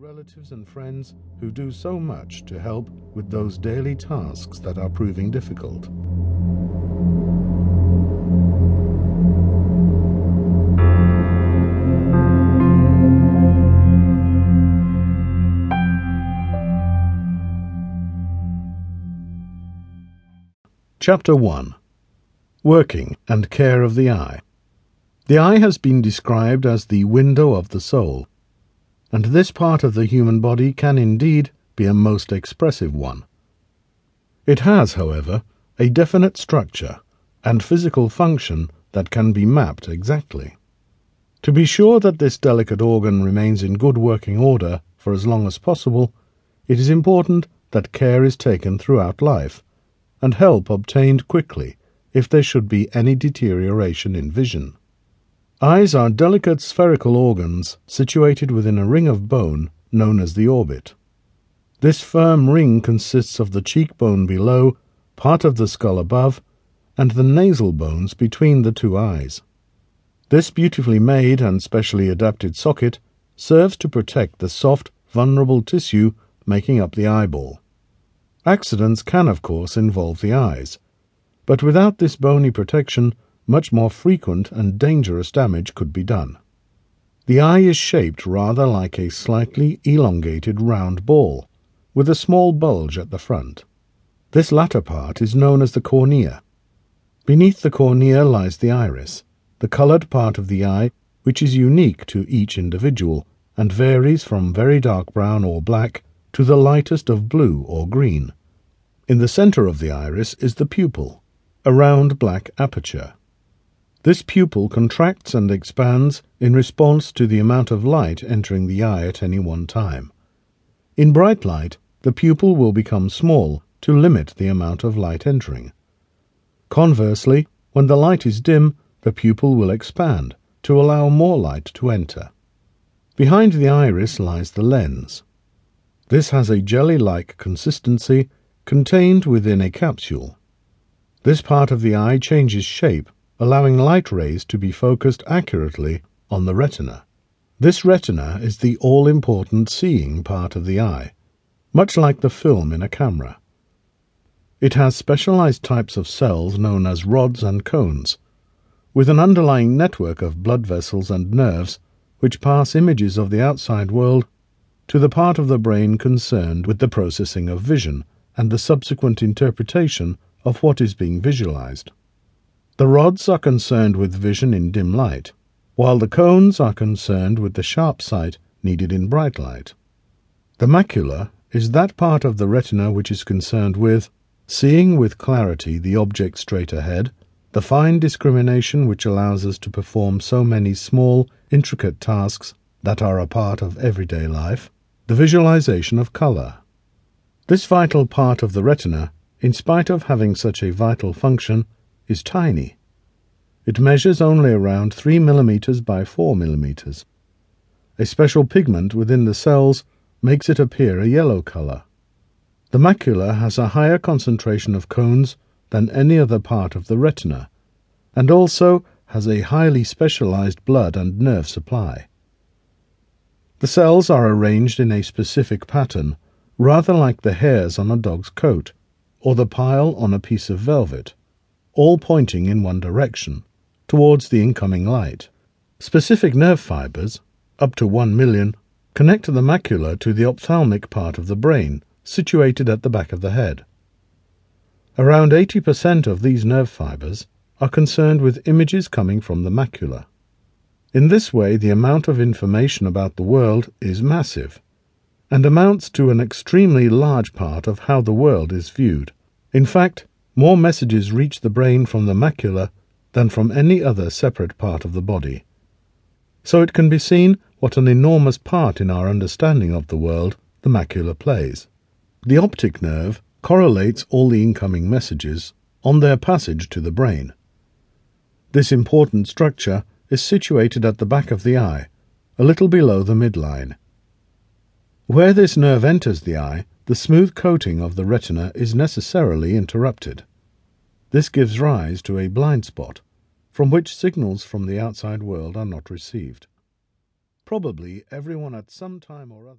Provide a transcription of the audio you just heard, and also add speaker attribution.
Speaker 1: relatives and friends who do so much to help with those daily tasks that are proving difficult. Chapter 1 Working and Care of the Eye. The eye has been described as the window of the soul, and this part of the human body can indeed be a most expressive one. It has, however, a definite structure and physical function that can be mapped exactly. To be sure that this delicate organ remains in good working order for as long as possible, it is important that care is taken throughout life and help obtained quickly if there should be any deterioration in vision. Eyes are delicate spherical organs situated within a ring of bone known as the orbit. This firm ring consists of the cheekbone below, part of the skull above, and the nasal bones between the two eyes. This beautifully made and specially adapted socket serves to protect the soft, vulnerable tissue making up the eyeball. Accidents can, of course, involve the eyes, but without this bony protection, much more frequent and dangerous damage could be done. The eye is shaped rather like a slightly elongated round ball, with a small bulge at the front. This latter part is known as the cornea. Beneath the cornea lies the iris, the colored part of the eye which is unique to each individual and varies from very dark brown or black to the lightest of blue or green. In the center of the iris is the pupil, a round black aperture. This pupil contracts and expands in response to the amount of light entering the eye at any one time. In bright light, the pupil will become small to limit the amount of light entering. Conversely, when the light is dim, the pupil will expand to allow more light to enter. Behind the iris lies the lens. This has a jelly-like consistency contained within a capsule. This part of the eye changes shape, allowing light rays to be focused accurately on the retina. This retina is the all-important seeing part of the eye, much like the film in a camera. It has specialized types of cells known as rods and cones, with an underlying network of blood vessels and nerves which pass images of the outside world to the part of the brain concerned with the processing of vision and the subsequent interpretation of what is being visualized. The rods are concerned with vision in dim light, while the cones are concerned with the sharp sight needed in bright light. The macula is that part of the retina which is concerned with seeing with clarity the object straight ahead, the fine discrimination which allows us to perform so many small, intricate tasks that are a part of everyday life, the visualization of color, this vital part of the retina, in spite of having such a vital function, is tiny. It measures only around 3 millimeters by 4 millimeters. A special pigment within the cells makes it appear a yellow color. The macula has a higher concentration of cones than any other part of the retina, and also has a highly specialized blood and nerve supply. The cells are arranged in a specific pattern rather like the hairs on a dog's coat, or the pile on a piece of velvet, all pointing in one direction, towards the incoming light. Specific nerve fibers, up to one million, connect the macula to the ophthalmic part of the brain, situated at the back of the head. Around 80% of these nerve fibers are concerned with images coming from the macula. In this way, the amount of information about the world is massive and amounts to an extremely large part of how the world is viewed. In fact, more messages reach the brain from the macula than from any other separate part of the body. So it can be seen what an enormous part in our understanding of the world the macula plays. The optic nerve correlates all the incoming messages on their passage to the brain. This important structure is situated at the back of the eye, a little below the midline. Where this nerve enters the eye, the smooth coating of the retina is necessarily interrupted. This gives rise to a blind spot, from which signals from the outside world are not received. Probably everyone at some time or other